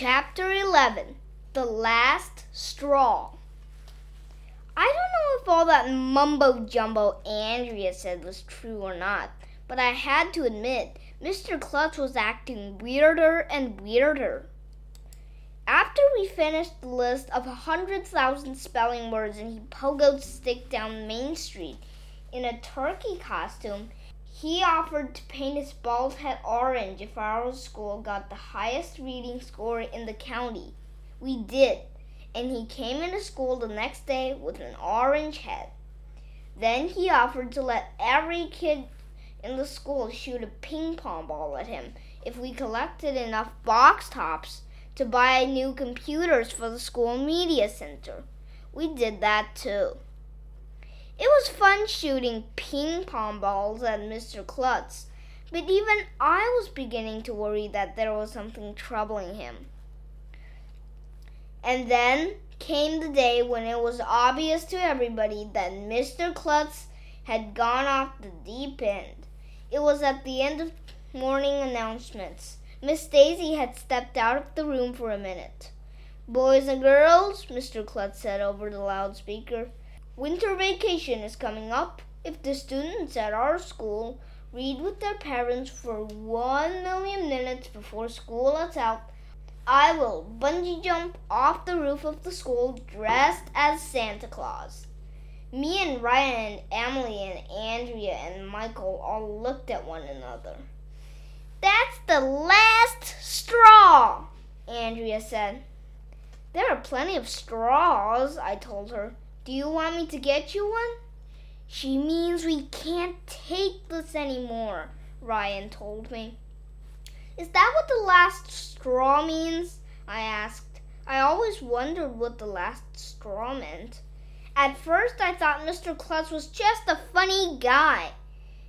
Chapter 11 The Last Straw. I don't know if all that mumbo jumbo Andrea said was true or not, but I had to admit Mr. Klutz was acting weirder and weirder. After we finished the list of a hundred thousand spelling words and he pogoed stick down Main Street in a turkey costume, he offered to paint his bald head orange if our school got the highest reading score in the county. We did, and he came into school the next day with an orange head. Then he offered to let every kid in the school shoot a ping pong ball at him if we collected enough box tops to buy new computers for the school media center. We did that too. It was fun shooting ping pong balls at Mr. Klutz, but even I was beginning to worry that there was something troubling him. And then came the day when it was obvious to everybody that Mr. Klutz had gone off the deep end. It was at the end of morning announcements. Miss Daisy had stepped out of the room for a minute. Boys and girls, Mr. Klutz said over the loudspeaker, Winter vacation is coming up. If the students at our school read with their parents for one million minutes before school lets out, I will bungee jump off the roof of the school dressed as Santa Claus. Me and Ryan and Emily and Andrea and Michael all looked at one another. That's the last straw, Andrea said. There are plenty of straws, I told her. Do you want me to get you one? She means we can't take this anymore, Ryan told me. Is that what the last straw means? I asked. I always wondered what the last straw meant. At first, I thought Mr. Klutz was just a funny guy,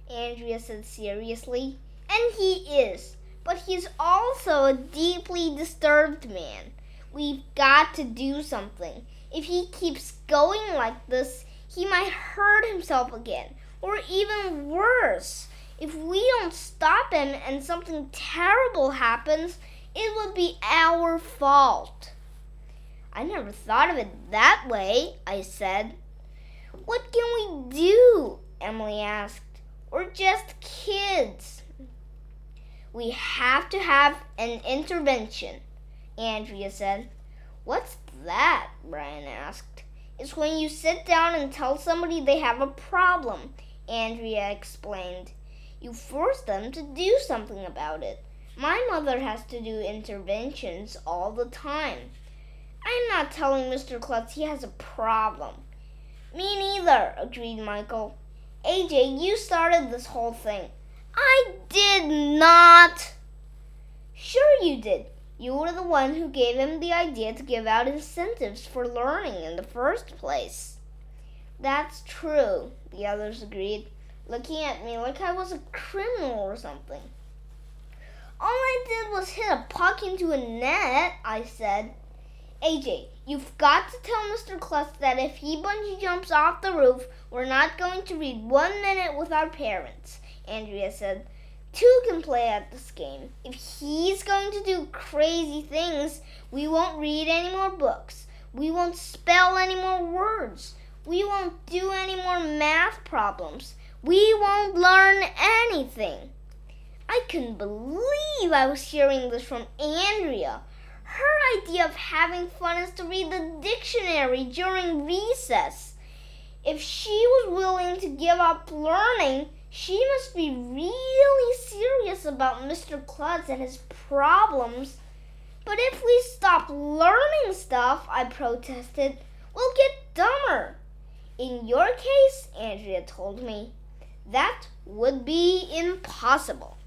Andrea said seriously. And he is. But he's also a deeply disturbed man. We've got to do something. If he keeps going like this, he might hurt himself again, or even worse. If we don't stop him and something terrible happens, it would be our fault. I never thought of it that way, I said. What can we do? Emily asked. We're just kids. We have to have an intervention, Andrea said. What's that? Asked. It's when you sit down and tell somebody they have a problem, Andrea explained. You force them to do something about it. My mother has to do interventions all the time. I'm not telling Mr. Klutz he has a problem. Me neither, agreed Michael. AJ, you started this whole thing. I did not. Sure, you did. You were the one who gave him the idea to give out incentives for learning in the first place. That's true, the others agreed, looking at me like I was a criminal or something. All I did was hit a puck into a net, I said. AJ, you've got to tell Mr. Klutz that if he bungee jumps off the roof, we're not going to read one minute with our parents, Andrea said. Two can play at this game. If he's going to do crazy things, we won't read any more books. We won't spell any more words. We won't do any more math problems. We won't learn anything. I couldn't believe I was hearing this from Andrea. Her idea of having fun is to read the dictionary during recess. If she was willing to give up learning, she must be really serious about Mr. Klutz and his problems. But if we stop learning stuff, I protested, we'll get dumber. In your case, Andrea told me, that would be impossible.